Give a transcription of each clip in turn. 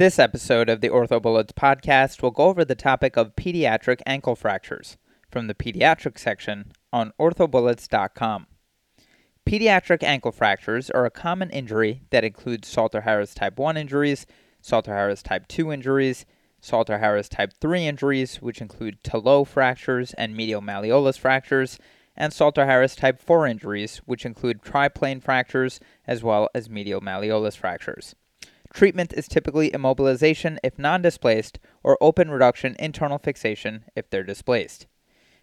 This episode of the OrthoBullets podcast will go over the topic of pediatric ankle fractures from the pediatric section on orthobullets.com. Pediatric ankle fractures are a common injury that includes Salter Harris type 1 injuries, Salter Harris type 2 injuries, Salter Harris type 3 injuries, which include Tillaux fractures and medial malleolus fractures, and Salter Harris type 4 injuries, which include triplane fractures as well as medial malleolus fractures. Treatment is typically immobilization if non displaced, or open reduction internal fixation if they're displaced.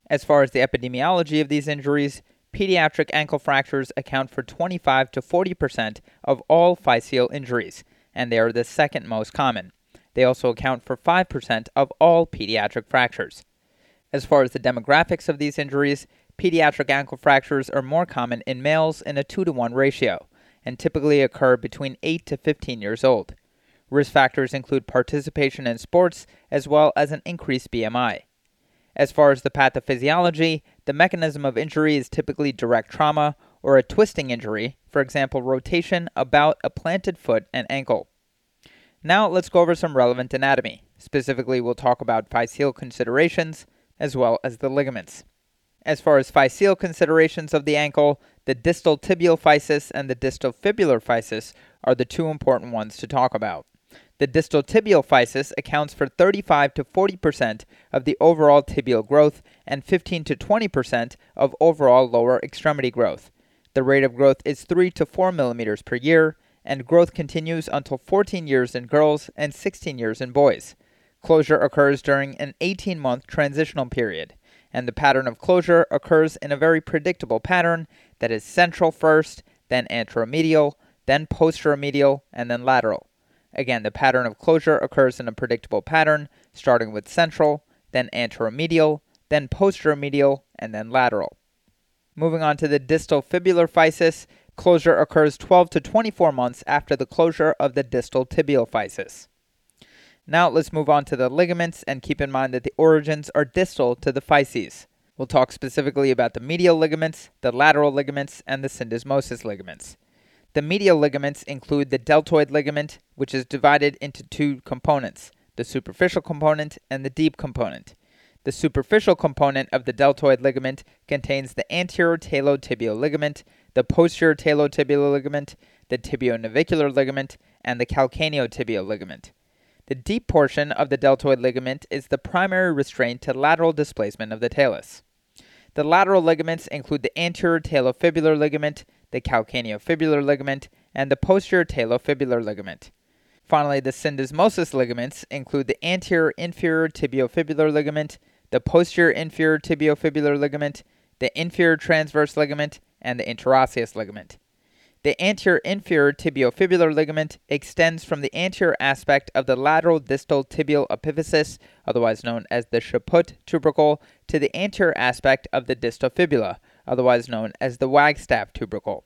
As far as the epidemiology of these injuries, pediatric ankle fractures account for 25 to 40 percent of all physeal injuries, and they are the second most common. They also account for 5 percent of all pediatric fractures. As far as the demographics of these injuries, pediatric ankle fractures are more common in males in a 2 to 1 ratio and typically occur between 8 to 15 years old. Risk factors include participation in sports as well as an increased BMI. As far as the pathophysiology, the mechanism of injury is typically direct trauma or a twisting injury, for example, rotation about a planted foot and ankle. Now let's go over some relevant anatomy. Specifically, we'll talk about physeal considerations as well as the ligaments. As far as physeal considerations of the ankle, the distal tibial physis and the distal fibular physis are the two important ones to talk about. The distal tibial physis accounts for 35 to 40% of the overall tibial growth and 15 to 20% of overall lower extremity growth. The rate of growth is 3 to 4 millimeters per year, and growth continues until 14 years in girls and 16 years in boys. Closure occurs during an 18 month transitional period, and the pattern of closure occurs in a very predictable pattern that is central first, then anteromedial, then posteromedial, and then lateral. Again, the pattern of closure occurs in a predictable pattern, starting with central, then anteromedial, then posteromedial, and then lateral. Moving on to the distal fibular physis, closure occurs 12 to 24 months after the closure of the distal tibial physis. Now let's move on to the ligaments and keep in mind that the origins are distal to the physes. We'll talk specifically about the medial ligaments, the lateral ligaments, and the syndesmosis ligaments. The medial ligaments include the deltoid ligament, which is divided into two components the superficial component and the deep component. The superficial component of the deltoid ligament contains the anterior talotibial ligament, the posterior talotibial ligament, the tibionavicular ligament, and the calcaneotibial ligament. The deep portion of the deltoid ligament is the primary restraint to lateral displacement of the talus. The lateral ligaments include the anterior talofibular ligament, the calcaneofibular ligament, and the posterior talofibular ligament. Finally, the syndesmosis ligaments include the anterior inferior tibiofibular ligament, the posterior inferior tibiofibular ligament, the inferior transverse ligament, and the interosseous ligament. The anterior inferior tibiofibular ligament extends from the anterior aspect of the lateral distal tibial epiphysis, otherwise known as the Chaput tubercle, to the anterior aspect of the distal fibula, otherwise known as the Wagstaff tubercle.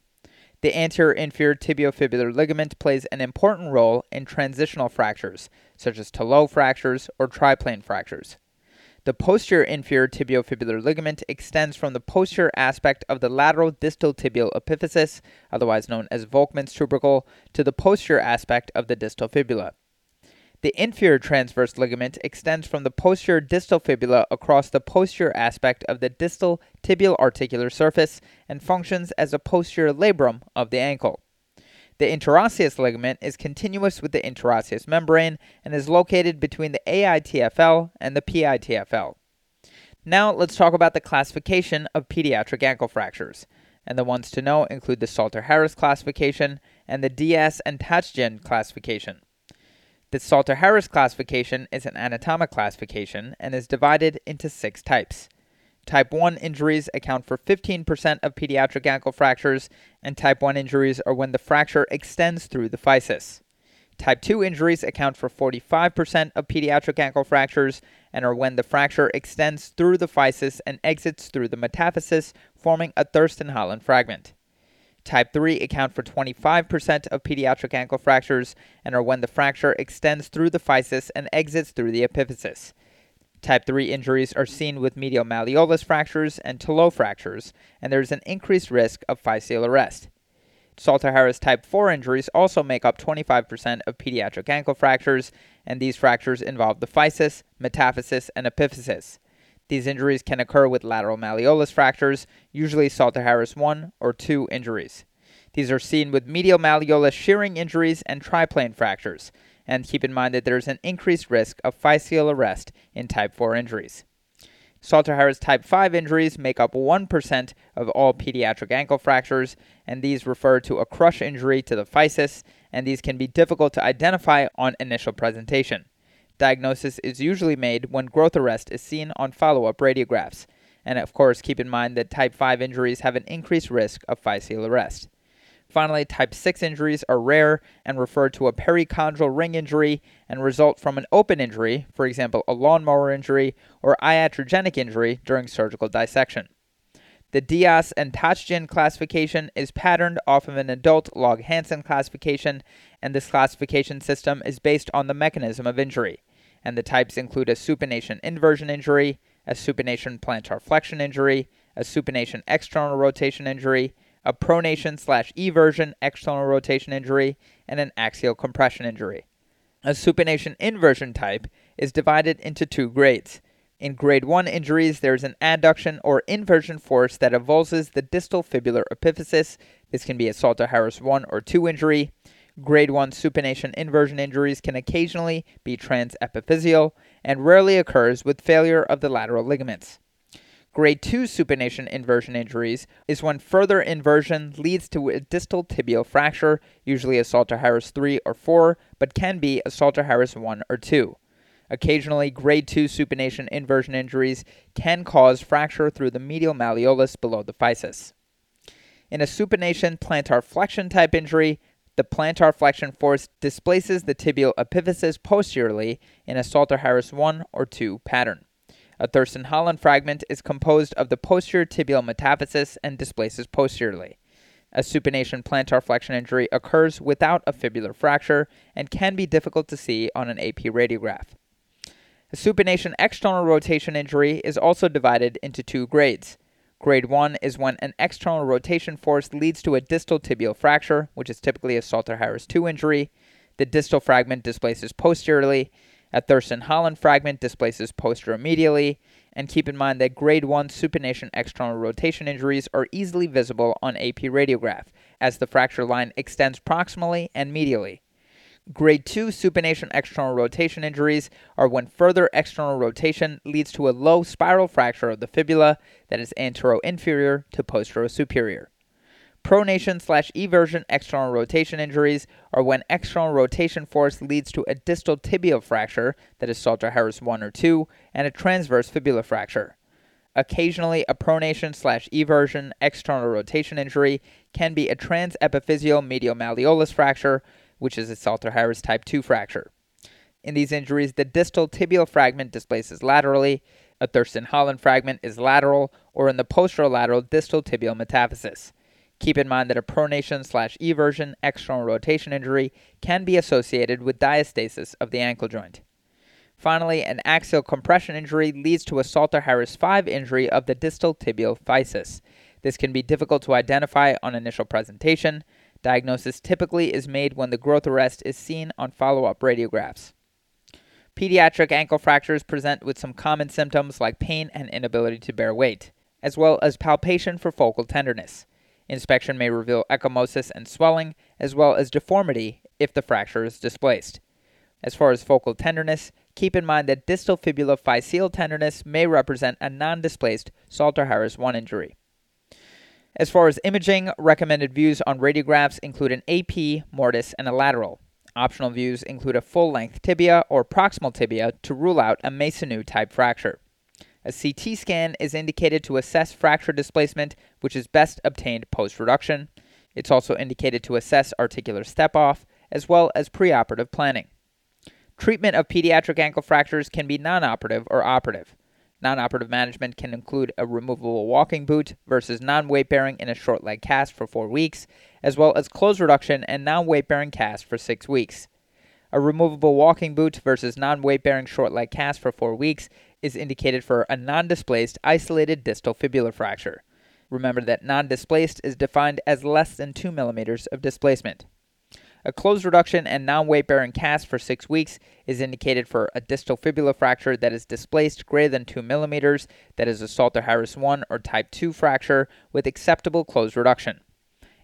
The anterior inferior tibiofibular ligament plays an important role in transitional fractures, such as Tillaux fractures or triplane fractures. The posterior inferior tibiofibular ligament extends from the posterior aspect of the lateral distal tibial epiphysis, otherwise known as Volkmann's tubercle, to the posterior aspect of the distal fibula. The inferior transverse ligament extends from the posterior distal fibula across the posterior aspect of the distal tibial articular surface and functions as a posterior labrum of the ankle. The interosseous ligament is continuous with the interosseous membrane and is located between the AITFL and the PITFL. Now let's talk about the classification of pediatric ankle fractures. And the ones to know include the Salter Harris classification and the Dias and Tachdjian classification. The Salter Harris classification is an anatomic classification and is divided into six types. Type 1 injuries account for 15% of pediatric ankle fractures, and type 1 injuries are when the fracture extends through the physis. Type 2 injuries account for 45% of pediatric ankle fractures and are when the fracture extends through the physis and exits through the metaphysis, forming a Thurston Holland fragment. Type 3 account for 25% of pediatric ankle fractures and are when the fracture extends through the physis and exits through the epiphysis. Type 3 injuries are seen with medial malleolus fractures and Tillaux fractures, and there is an increased risk of physeal arrest. Salter Harris type 4 injuries also make up 25% of pediatric ankle fractures, and these fractures involve the physis, metaphysis, and epiphysis. These injuries can occur with lateral malleolus fractures, usually Salter Harris 1 or 2 injuries. These are seen with medial malleolus shearing injuries and triplane fractures, and keep in mind that there is an increased risk of physeal arrest in type 4 injuries. Salter Harris type 5 injuries make up 1% of all pediatric ankle fractures, and these refer to a crush injury to the physis, and these can be difficult to identify on initial presentation. Diagnosis is usually made when growth arrest is seen on follow up radiographs. And of course, keep in mind that type 5 injuries have an increased risk of physeal arrest. Finally, type 6 injuries are rare and refer to a perichondral ring injury and result from an open injury, for example, a lawnmower injury or iatrogenic injury during surgical dissection. The Dias and Tachdjian classification is patterned off of an adult Lauge-Hansen classification, and this classification system is based on the mechanism of injury. And the types include a supination inversion injury, a supination plantar flexion injury, a supination external rotation injury, a pronation slash eversion external rotation injury, and an axial compression injury. A supination inversion type is divided into two grades. In grade 1 injuries, there is an adduction or inversion force that avulses the distal fibular epiphysis. This can be a Salter Harris 1 or 2 injury. Grade 1 supination inversion injuries can occasionally be transepiphyseal and rarely occurs with failure of the lateral ligaments. Grade 2 supination inversion injuries is when further inversion leads to a distal tibial fracture, usually a Salter Harris 3 or 4, but can be a Salter Harris 1 or 2. Occasionally, grade 2 supination inversion injuries can cause fracture through the medial malleolus below the physis. In a supination plantar flexion type injury, the plantar flexion force displaces the tibial epiphysis posteriorly in a Salter Harris 1 or 2 pattern. A Thurston Holland fragment is composed of the posterior tibial metaphysis and displaces posteriorly. A supination plantar flexion injury occurs without a fibular fracture and can be difficult to see on an AP radiograph. A supination external rotation injury is also divided into two grades. Grade 1 is when an external rotation force leads to a distal tibial fracture, which is typically a Salter Harris 2 injury. The distal fragment displaces posteriorly, a Thurston Holland fragment displaces posteromedially, and keep in mind that grade 1 supination external rotation injuries are easily visible on AP radiograph, as the fracture line extends proximally and medially. Grade 2 supination external rotation injuries are when further external rotation leads to a low spiral fracture of the fibula that is antero-inferior to posterior-superior. Pronation slash eversion external rotation injuries are when external rotation force leads to a distal tibial fracture, that is Salter Harris 1 or 2, and a transverse fibula fracture. Occasionally, a pronation slash eversion external rotation injury can be a transepiphyseal medial malleolus fracture, which is a Salter Harris type 2 fracture. In these injuries, the distal tibial fragment displaces laterally, a Thurston Holland fragment is lateral, or in the posterolateral distal tibial metaphysis. Keep in mind that a pronation slash eversion external rotation injury can be associated with diastasis of the ankle joint. Finally, an axial compression injury leads to a Salter Harris 5 injury of the distal tibial physis. This can be difficult to identify on initial presentation. Diagnosis typically is made when the growth arrest is seen on follow up radiographs. Pediatric ankle fractures present with some common symptoms like pain and inability to bear weight, as well as palpation for focal tenderness. Inspection may reveal ecchymosis and swelling, as well as deformity if the fracture is displaced. As far as focal tenderness, keep in mind that distal fibula physeal tenderness may represent a non displaced Salter Harris 1 injury. As far as imaging, recommended views on radiographs include an AP, mortise, and a lateral. Optional views include a full length tibia or proximal tibia to rule out a Maisonneuve type fracture. A CT scan is indicated to assess fracture displacement, which is best obtained post reduction. It's also indicated to assess articular step off, as well as preoperative planning. Treatment of pediatric ankle fractures can be non operative or operative. Non operative management can include a removable walking boot versus non weight bearing in a short leg cast for four weeks, as well as close reduction and non weight bearing cast for six weeks. A removable walking boot versus non weight bearing short leg cast for four weeks is indicated for a non displaced isolated distal fibular fracture. Remember that non displaced is defined as less than 2 millimeters of displacement. A closed reduction and non weight bearing cast for six weeks is indicated for a distal fibula fracture that is displaced greater than 2 millimeters, that is a Salter Harris 1 or type 2 fracture with acceptable closed reduction.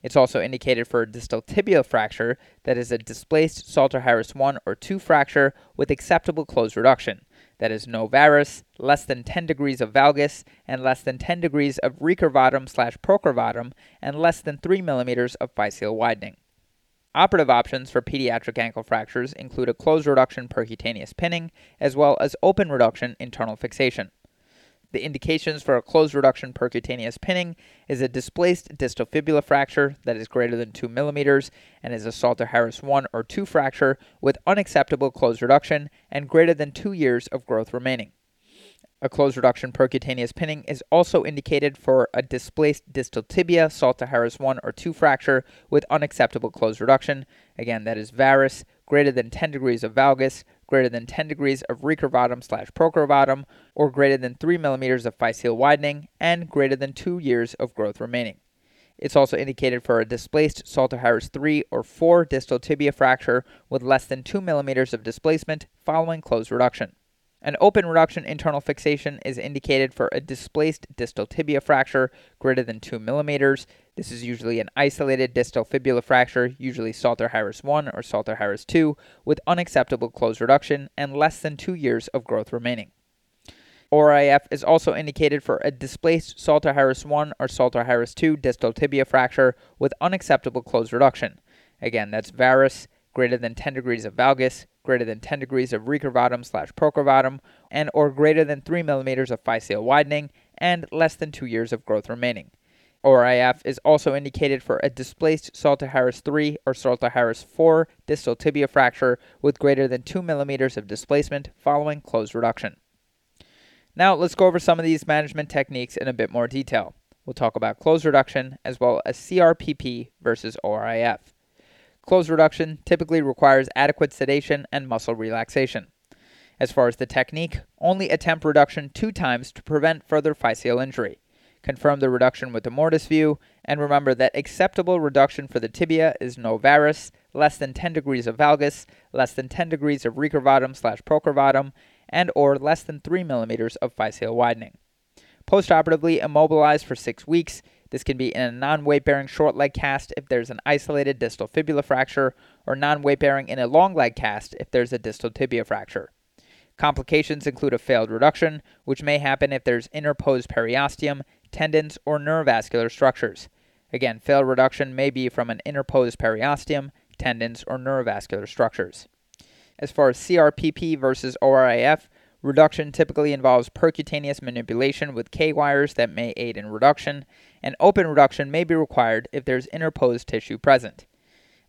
It's also indicated for a distal tibial fracture that is a displaced Salter Harris 1 or 2 fracture with acceptable closed reduction, that is no varus, less than 10 degrees of valgus, and less than 10 degrees of recurvatum slash procurvatum, and less than 3 millimeters of physeal widening. Operative options for pediatric ankle fractures include a closed reduction percutaneous pinning, as well as open reduction internal fixation. The indications for a closed reduction percutaneous pinning is a displaced distal fibula fracture that is greater than 2 millimeters and is a Salter Harris 1 or 2 fracture with unacceptable closed reduction and greater than 2 years of growth remaining. A closed reduction percutaneous pinning is also indicated for a displaced distal tibia, Salter Harris 1 or 2 fracture with unacceptable closed reduction. Again, that is varus, greater than 10 degrees of valgus, greater than 10 degrees of recurvatum slash procurvatum, or greater than 3 millimeters of physeal widening, and greater than 2 years of growth remaining. It's also indicated for a displaced Salter Harris 3 or 4 distal tibia fracture with less than 2 millimeters of displacement following closed reduction. An open reduction internal fixation is indicated for a displaced distal tibia fracture greater than 2 millimeters. This is usually an isolated distal fibula fracture, usually Salter Harris 1 or Salter Harris 2, with unacceptable closed reduction and less than 2 years of growth remaining. ORIF is also indicated for a displaced Salter Harris 1 or Salter Harris 2 distal tibia fracture with unacceptable closed reduction. Again, that's varus, greater than 10 degrees of valgus, greater than 10 degrees of recurvatum slash procurvatum, and or greater than 3 millimeters of physeal widening, and less than 2 years of growth remaining. ORIF is also indicated for a displaced Salter Harris 3 or Salter Harris 4 distal tibia fracture with greater than 2 millimeters of displacement following closed reduction. Now, let's go over some of these management techniques in a bit more detail. We'll talk about closed reduction as well as CRPP versus ORIF. Closed reduction typically requires adequate sedation and muscle relaxation. As far as the technique, only attempt reduction two times to prevent further physeal injury. Confirm the reduction with the mortise view, and remember that acceptable reduction for the tibia is no varus, less than 10 degrees of valgus, less than 10 degrees of recurvatum slash procurvatum, and or less than 3 millimeters of physeal widening. Postoperatively immobilized for six weeks, this can be in a non weight bearing short leg cast if there's an isolated distal fibula fracture, or non weight bearing in a long leg cast if there's a distal tibia fracture. Complications include a failed reduction, which may happen if there's interposed periosteum, tendons, or neurovascular structures. Again, failed reduction may be from an interposed periosteum, tendons, or neurovascular structures. As far as CRPP versus ORIF, Reduction typically involves percutaneous manipulation with K wires that may aid in reduction, and open reduction may be required if there is interposed tissue present.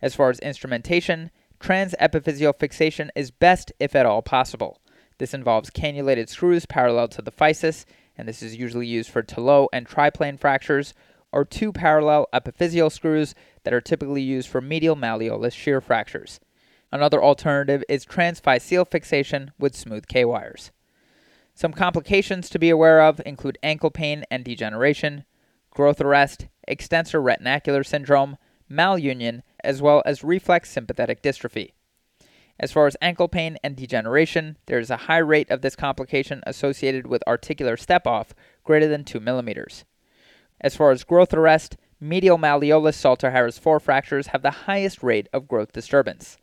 As far as instrumentation, transepiphyseal fixation is best if at all possible. This involves cannulated screws parallel to the physis, and this is usually used for Tillaux and triplane fractures, or two parallel epiphyseal screws that are typically used for medial malleolus shear fractures. Another alternative is transphyseal fixation with smooth K wires. Some complications to be aware of include ankle pain and degeneration, growth arrest, extensor retinacular syndrome, malunion, as well as reflex sympathetic dystrophy. As far as ankle pain and degeneration, there is a high rate of this complication associated with articular step off greater than 2 millimeters. As far as growth arrest, medial malleolus Salter Harris 4 fractures have the highest rate of growth disturbance.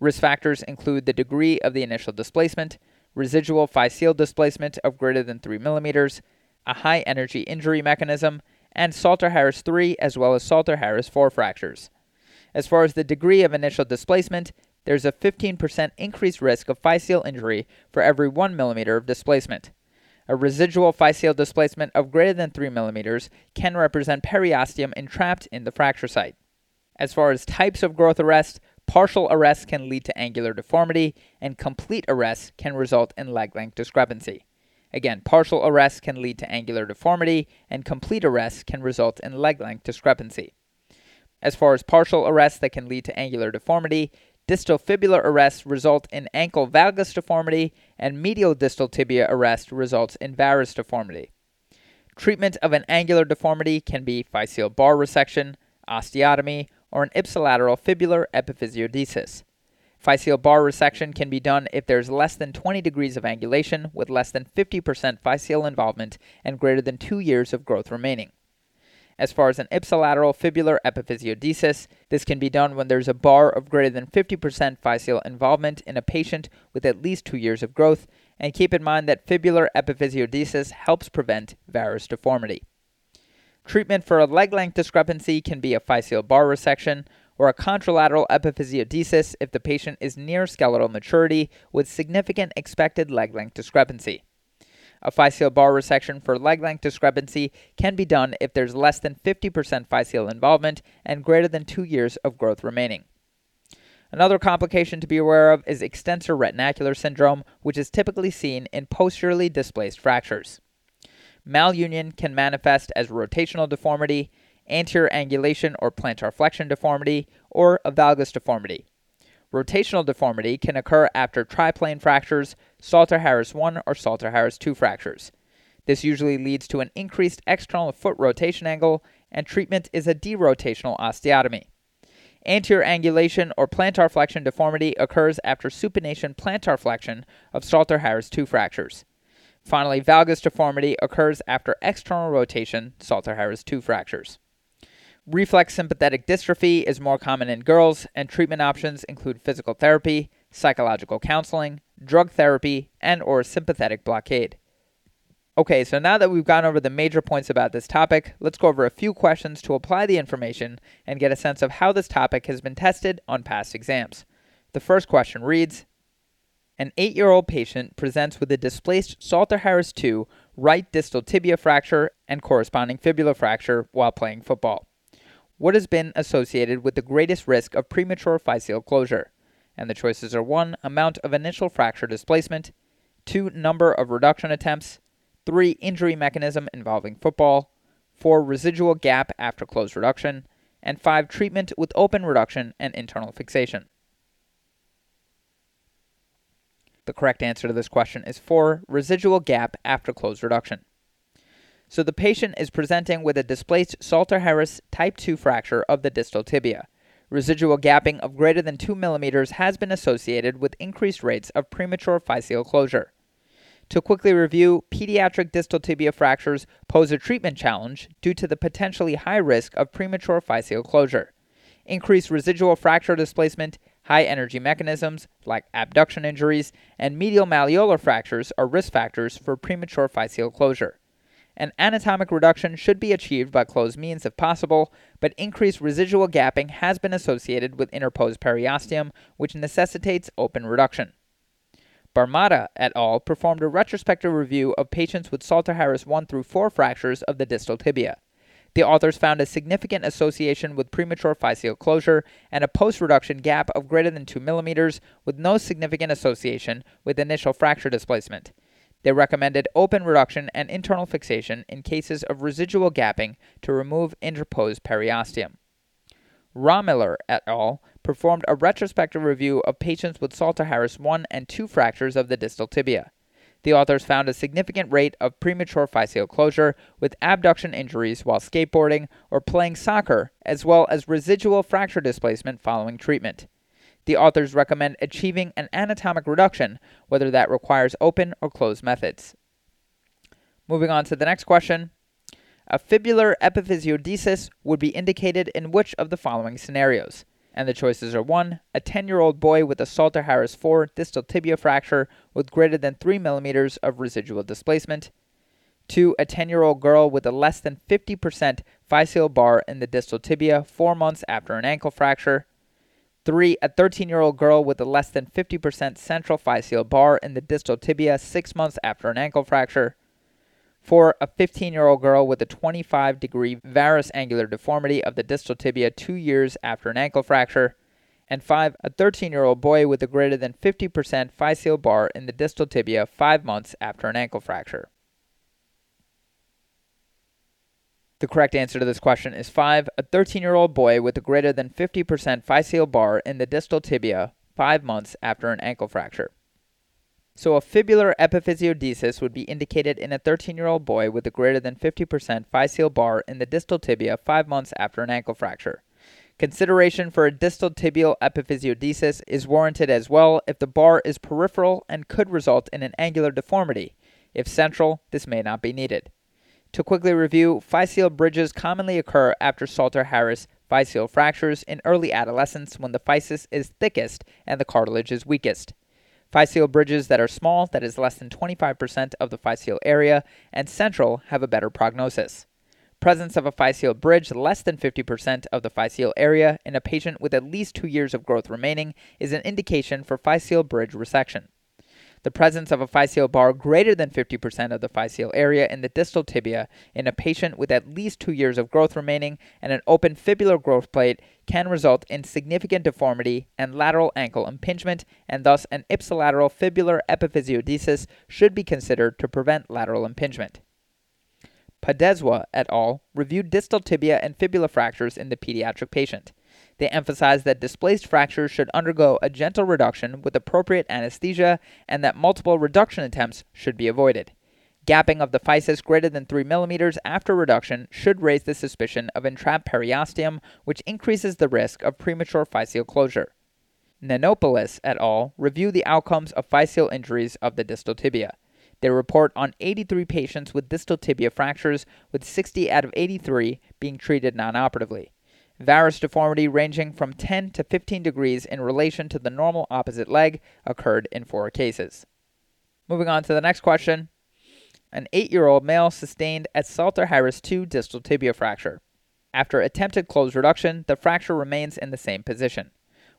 Risk factors include the degree of the initial displacement, residual physeal displacement of greater than 3 millimeters, a high energy injury mechanism, and Salter Harris 3 as well as Salter Harris 4 fractures. As far as the degree of initial displacement, there's a 15% increased risk of physeal injury for every 1 millimeter of displacement. A residual physeal displacement of greater than 3 millimeters can represent periosteum entrapped in the fracture site. As far as types of growth arrest, Partial arrest can lead to angular deformity, and complete arrest can result in leg length discrepancy. Again, partial arrest can lead to angular deformity, and complete arrest can result in leg length discrepancy. As far as partial arrests that can lead to angular deformity, distal fibular arrests result in ankle valgus deformity, and medial distal tibia arrest results in varus deformity. Treatment of an angular deformity can be physeal bar resection, osteotomy, or an ipsilateral fibular epiphysiodesis. Physeal bar resection can be done if there's less than 20 degrees of angulation with less than 50% physeal involvement and greater than two years of growth remaining. As far as an ipsilateral fibular epiphysiodesis, this can be done when there's a bar of greater than 50% physeal involvement in a patient with at least two years of growth, and keep in mind that fibular epiphysiodesis helps prevent varus deformity. Treatment for a leg length discrepancy can be a physeal bar resection or a contralateral epiphysiodesis if the patient is near skeletal maturity with significant expected leg length discrepancy. A physeal bar resection for leg length discrepancy can be done if there's less than 50% physeal involvement and greater than two years of growth remaining. Another complication to be aware of is extensor retinacular syndrome, which is typically seen in posteriorly displaced fractures. Malunion can manifest as rotational deformity, anterior angulation or plantar flexion deformity, or a valgus deformity. Rotational deformity can occur after triplane fractures, Salter Harris 1 or Salter Harris 2 fractures. This usually leads to an increased external foot rotation angle, and treatment is a derotational osteotomy. Anterior angulation or plantar flexion deformity occurs after supination plantar flexion of Salter Harris 2 fractures. Finally, valgus deformity occurs after external rotation Salter Harris 2 fractures. Reflex sympathetic dystrophy is more common in girls, and treatment options include physical therapy, psychological counseling, drug therapy, and or sympathetic blockade. Okay, so now that we've gone over the major points about this topic, let's go over a few questions to apply the information and get a sense of how this topic has been tested on past exams. The first question reads An 8-year-old patient presents with a displaced Salter Harris II right distal tibia fracture and corresponding fibula fracture while playing football what has been associated with the greatest risk of premature physeal closure? And the choices are 1. Amount of initial fracture displacement, 2. Number of reduction attempts, 3. Injury mechanism involving football, 4. Residual gap after closed reduction, and 5. Treatment with open reduction and internal fixation. The correct answer to this question is 4. Residual gap after closed reduction. So the patient is presenting with a displaced Salter-Harris type 2 fracture of the distal tibia. Residual gapping of greater than 2 millimeters has been associated with increased rates of premature physeal closure. To quickly review, pediatric distal tibia fractures pose a treatment challenge due to the potentially high risk of premature physeal closure. Increased residual fracture displacement, high energy mechanisms like abduction injuries, and medial malleolar fractures are risk factors for premature physeal closure. An anatomic reduction should be achieved by closed means if possible, but increased residual gapping has been associated with interposed periosteum, which necessitates open reduction. Barmada et al. performed a retrospective review of patients with Salter Harris 1 through 4 fractures of the distal tibia. The authors found a significant association with premature physeal closure and a post reduction gap of greater than 2 millimeters, with no significant association with initial fracture displacement. They recommended open reduction and internal fixation in cases of residual gapping to remove interposed periosteum. Rohmiller et al. performed a retrospective review of patients with Salter Harris 1 and 2 fractures of the distal tibia. The authors found a significant rate of premature physeal closure with abduction injuries while skateboarding or playing soccer, as well as residual fracture displacement following treatment. The authors recommend achieving an anatomic reduction, whether that requires open or closed methods. Moving on to the next question. A fibular epiphysiodesis would be indicated in which of the following scenarios? And the choices are 1. A 10 year old boy with a Salter Harris 4 distal tibia fracture with greater than 3 millimeters of residual displacement. 2. A 10 year old girl with a less than 50% physeal bar in the distal tibia 4 months after an ankle fracture. Three, a 13 year old girl with a less than 50% central physeal bar in the distal tibia six months after an ankle fracture. Four, a 15 year old girl with a 25 degree varus angular deformity of the distal tibia two years after an ankle fracture. And five, a 13 year old boy with a greater than 50% physeal bar in the distal tibia five months after an ankle fracture. The correct answer to this question is 5. A 13 year old boy with a greater than 50% physeal bar in the distal tibia 5 months after an ankle fracture. So, a fibular epiphysiodesis would be indicated in a 13 year old boy with a greater than 50% physeal bar in the distal tibia five months after an ankle fracture. Consideration for a distal tibial epiphysiodesis is warranted as well if the bar is peripheral and could result in an angular deformity. If central, this may not be needed. To quickly review, physeal bridges commonly occur after Salter Harris physeal fractures in early adolescence when the physis is thickest and the cartilage is weakest. Physeal bridges that are small, that is less than 25% of the physeal area, and central have a better prognosis. Presence of a physeal bridge less than 50% of the physeal area in a patient with at least two years of growth remaining is an indication for physeal bridge resection. The presence of a physeal bar greater than 50% of the physeal area in the distal tibia in a patient with at least two years of growth remaining and an open fibular growth plate can result in significant deformity and lateral ankle impingement, and thus an ipsilateral fibular epiphysiodesis should be considered to prevent lateral impingement. Podeszwa et al. reviewed distal tibia and fibula fractures in the pediatric patient. They emphasized that displaced fractures should undergo a gentle reduction with appropriate anesthesia and that multiple reduction attempts should be avoided. Gapping of the physis greater than 3 mm after reduction should raise the suspicion of entrapped periosteum, which increases the risk of premature physeal closure. Nenopoulos et al. review the outcomes of physeal injuries of the distal tibia. They report on 83 patients with distal tibia fractures, with 60 out of 83 being treated non-operatively varus deformity ranging from 10 to 15 degrees in relation to the normal opposite leg occurred in four cases. Moving on to the next question. An 8 year old male sustained at Salter Harris 2 distal tibia fracture. After attempted closed reduction, the fracture remains in the same position.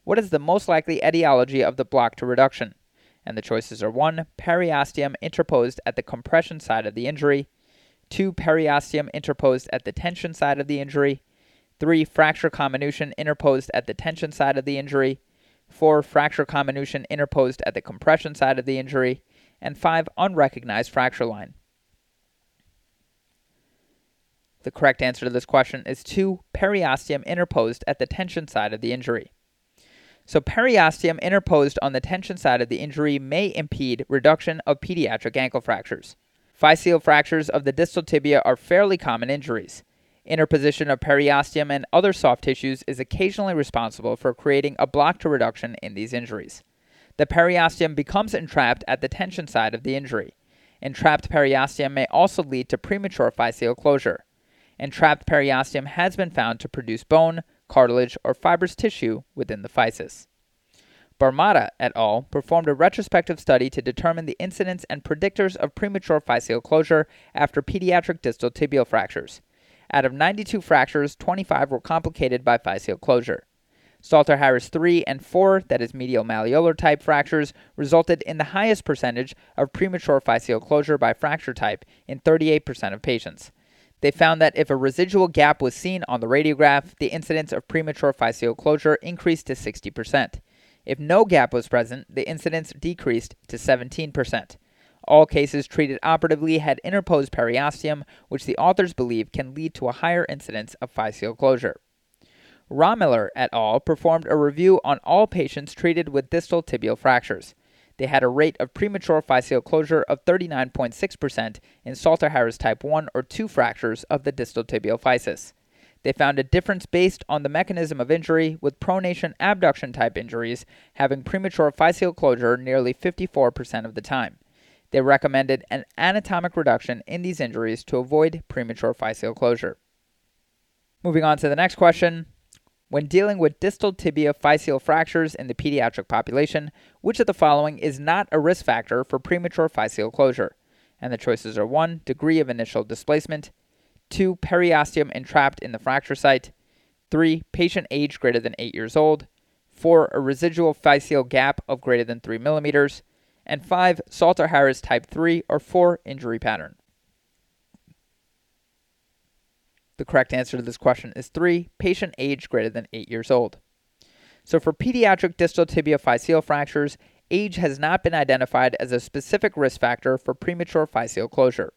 What is the most likely etiology of the block to reduction? And the choices are 1. Periosteum interposed at the compression side of the injury, 2. Periosteum interposed at the tension side of the injury, 3. Fracture comminution interposed at the tension side of the injury. 4. Fracture comminution interposed at the compression side of the injury. And 5. Unrecognized fracture line. The correct answer to this question is 2. Periosteum interposed at the tension side of the injury. So, periosteum interposed on the tension side of the injury may impede reduction of pediatric ankle fractures. Physeal fractures of the distal tibia are fairly common injuries. Interposition of periosteum and other soft tissues is occasionally responsible for creating a block to reduction in these injuries. The periosteum becomes entrapped at the tension side of the injury. Entrapped periosteum may also lead to premature physeal closure. Entrapped periosteum has been found to produce bone, cartilage, or fibrous tissue within the physis. Barmada et al. performed a retrospective study to determine the incidence and predictors of premature physeal closure after pediatric distal tibial fractures. Out of 92 fractures, 25 were complicated by physeal closure. Salter Harris 3 and 4, that is medial malleolar type fractures, resulted in the highest percentage of premature physeal closure by fracture type in 38% of patients. They found that if a residual gap was seen on the radiograph, the incidence of premature physeal closure increased to 60%. If no gap was present, the incidence decreased to 17%. All cases treated operatively had interposed periosteum, which the authors believe can lead to a higher incidence of physeal closure. Rohmiller et al. performed a review on all patients treated with distal tibial fractures. They had a rate of premature physeal closure of 39.6% in Salter Harris type 1 or 2 fractures of the distal tibial physis. They found a difference based on the mechanism of injury, with pronation abduction type injuries having premature physeal closure nearly 54% of the time. They recommended an anatomic reduction in these injuries to avoid premature physeal closure. Moving on to the next question. When dealing with distal tibia physeal fractures in the pediatric population, which of the following is not a risk factor for premature physeal closure? And the choices are 1. Degree of initial displacement, 2. Periosteum entrapped in the fracture site, 3. Patient age greater than 8 years old, 4. A residual physeal gap of greater than 3 millimeters, and 5. Salter Harris type 3 or 4 injury pattern. The correct answer to this question is 3. Patient age greater than 8 years old. So for pediatric distal physeal fractures, age has not been identified as a specific risk factor for premature physeal closure.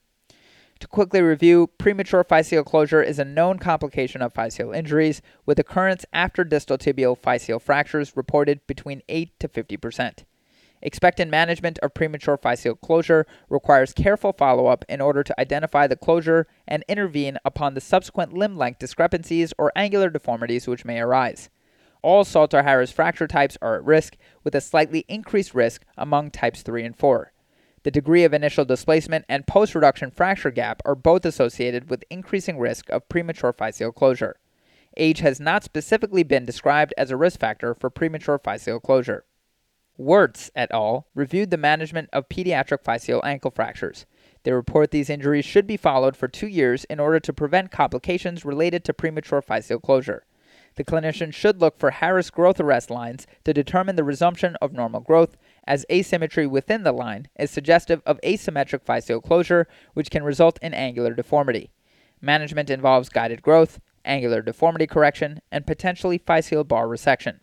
To quickly review, premature physeal closure is a known complication of physeal injuries, with occurrence after distal tibial physeal fractures reported between 8 to 50 percent. Expectant management of premature physeal closure requires careful follow up in order to identify the closure and intervene upon the subsequent limb length discrepancies or angular deformities which may arise. All Salter Harris fracture types are at risk, with a slightly increased risk among types 3 and 4. The degree of initial displacement and post reduction fracture gap are both associated with increasing risk of premature physeal closure. Age has not specifically been described as a risk factor for premature physeal closure. Wuerz et al. reviewed the management of pediatric physeal ankle fractures. They report these injuries should be followed for two years in order to prevent complications related to premature physeal closure. The clinician should look for Harris growth arrest lines to determine the resumption of normal growth, as asymmetry within the line is suggestive of asymmetric physeal closure, which can result in angular deformity. Management involves guided growth, angular deformity correction, and potentially physeal bar resection.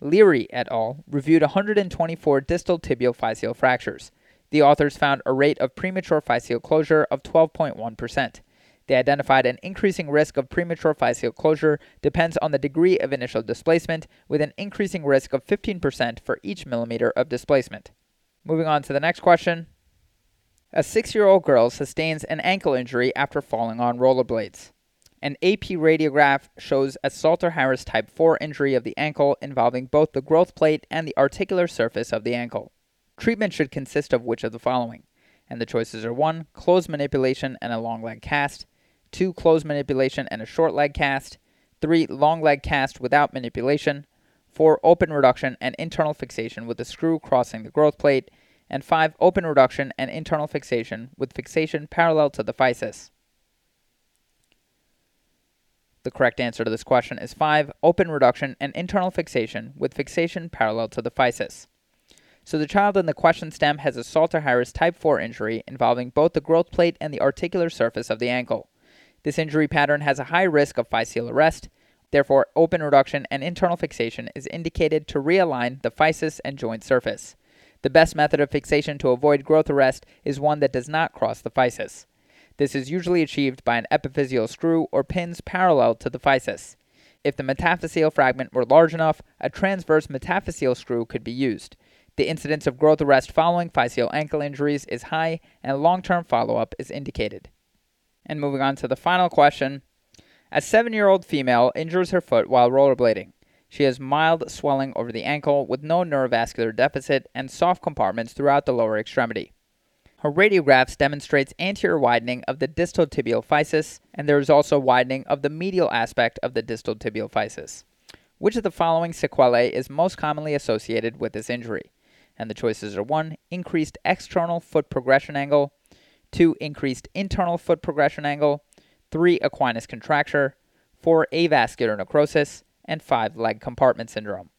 Leary et al. reviewed 124 distal tibial physeal fractures. The authors found a rate of premature physeal closure of 12.1%. They identified an increasing risk of premature physeal closure depends on the degree of initial displacement, with an increasing risk of 15% for each millimeter of displacement. Moving on to the next question. A six year old girl sustains an ankle injury after falling on rollerblades. An AP radiograph shows a Salter Harris type 4 injury of the ankle involving both the growth plate and the articular surface of the ankle. Treatment should consist of which of the following? And the choices are 1. Closed manipulation and a long leg cast, 2. Closed manipulation and a short leg cast, 3. Long leg cast without manipulation, 4. Open reduction and internal fixation with a screw crossing the growth plate, and 5. Open reduction and internal fixation with fixation parallel to the physis. The correct answer to this question is 5. Open reduction and internal fixation with fixation parallel to the physis. So the child in the question stem has a Salter Harris type 4 injury involving both the growth plate and the articular surface of the ankle. This injury pattern has a high risk of physeal arrest. Therefore, open reduction and internal fixation is indicated to realign the physis and joint surface. The best method of fixation to avoid growth arrest is one that does not cross the physis. This is usually achieved by an epiphyseal screw or pins parallel to the physis. If the metaphyseal fragment were large enough, a transverse metaphyseal screw could be used. The incidence of growth arrest following physeal ankle injuries is high, and long term follow up is indicated. And moving on to the final question A seven year old female injures her foot while rollerblading. She has mild swelling over the ankle with no neurovascular deficit and soft compartments throughout the lower extremity. Her radiographs demonstrates anterior widening of the distal tibial physis, and there is also widening of the medial aspect of the distal tibial physis. Which of the following sequelae is most commonly associated with this injury? And the choices are 1. Increased external foot progression angle, 2. Increased internal foot progression angle, 3. Equinus contracture, 4. Avascular necrosis, and 5. Leg compartment syndrome.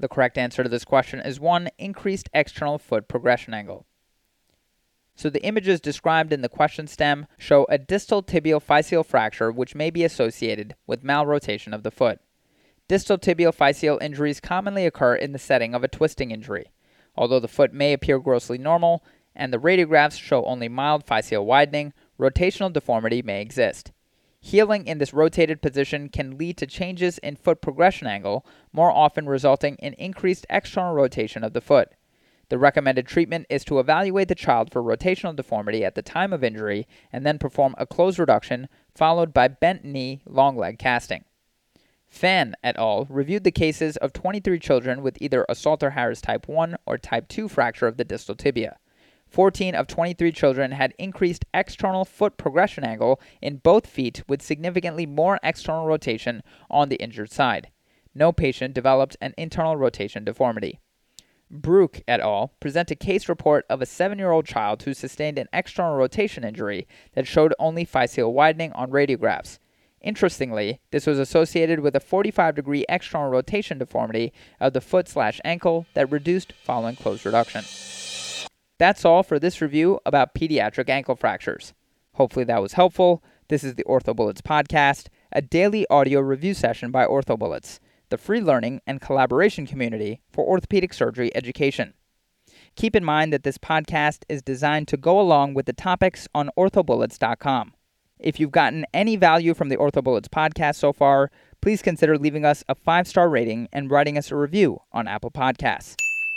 The correct answer to this question is 1. Increased external foot progression angle. So the images described in the question stem show a distal tibial physeal fracture which may be associated with malrotation of the foot. Distal tibial physeal injuries commonly occur in the setting of a twisting injury. Although the foot may appear grossly normal and the radiographs show only mild physeal widening, rotational deformity may exist. Healing in this rotated position can lead to changes in foot progression angle, more often resulting in increased external rotation of the foot. The recommended treatment is to evaluate the child for rotational deformity at the time of injury and then perform a closed reduction followed by bent knee long leg casting. Phan et al. reviewed the cases of 23 children with either a Salter Harris type 1 or type 2 fracture of the distal tibia. 14 of 23 children had increased external foot progression angle in both feet with significantly more external rotation on the injured side. No patient developed an internal rotation deformity. Brook et al. present a case report of a seven year old child who sustained an external rotation injury that showed only physeal widening on radiographs. Interestingly, this was associated with a 45 degree external rotation deformity of the foot slash ankle that reduced following closed reduction. That's all for this review about pediatric ankle fractures. Hopefully that was helpful. This is the OrthoBullets podcast, a daily audio review session by OrthoBullets, the free learning and collaboration community for orthopedic surgery education. Keep in mind that this podcast is designed to go along with the topics on orthobullets.com. If you've gotten any value from the OrthoBullets podcast so far, please consider leaving us a five star rating and writing us a review on Apple Podcasts.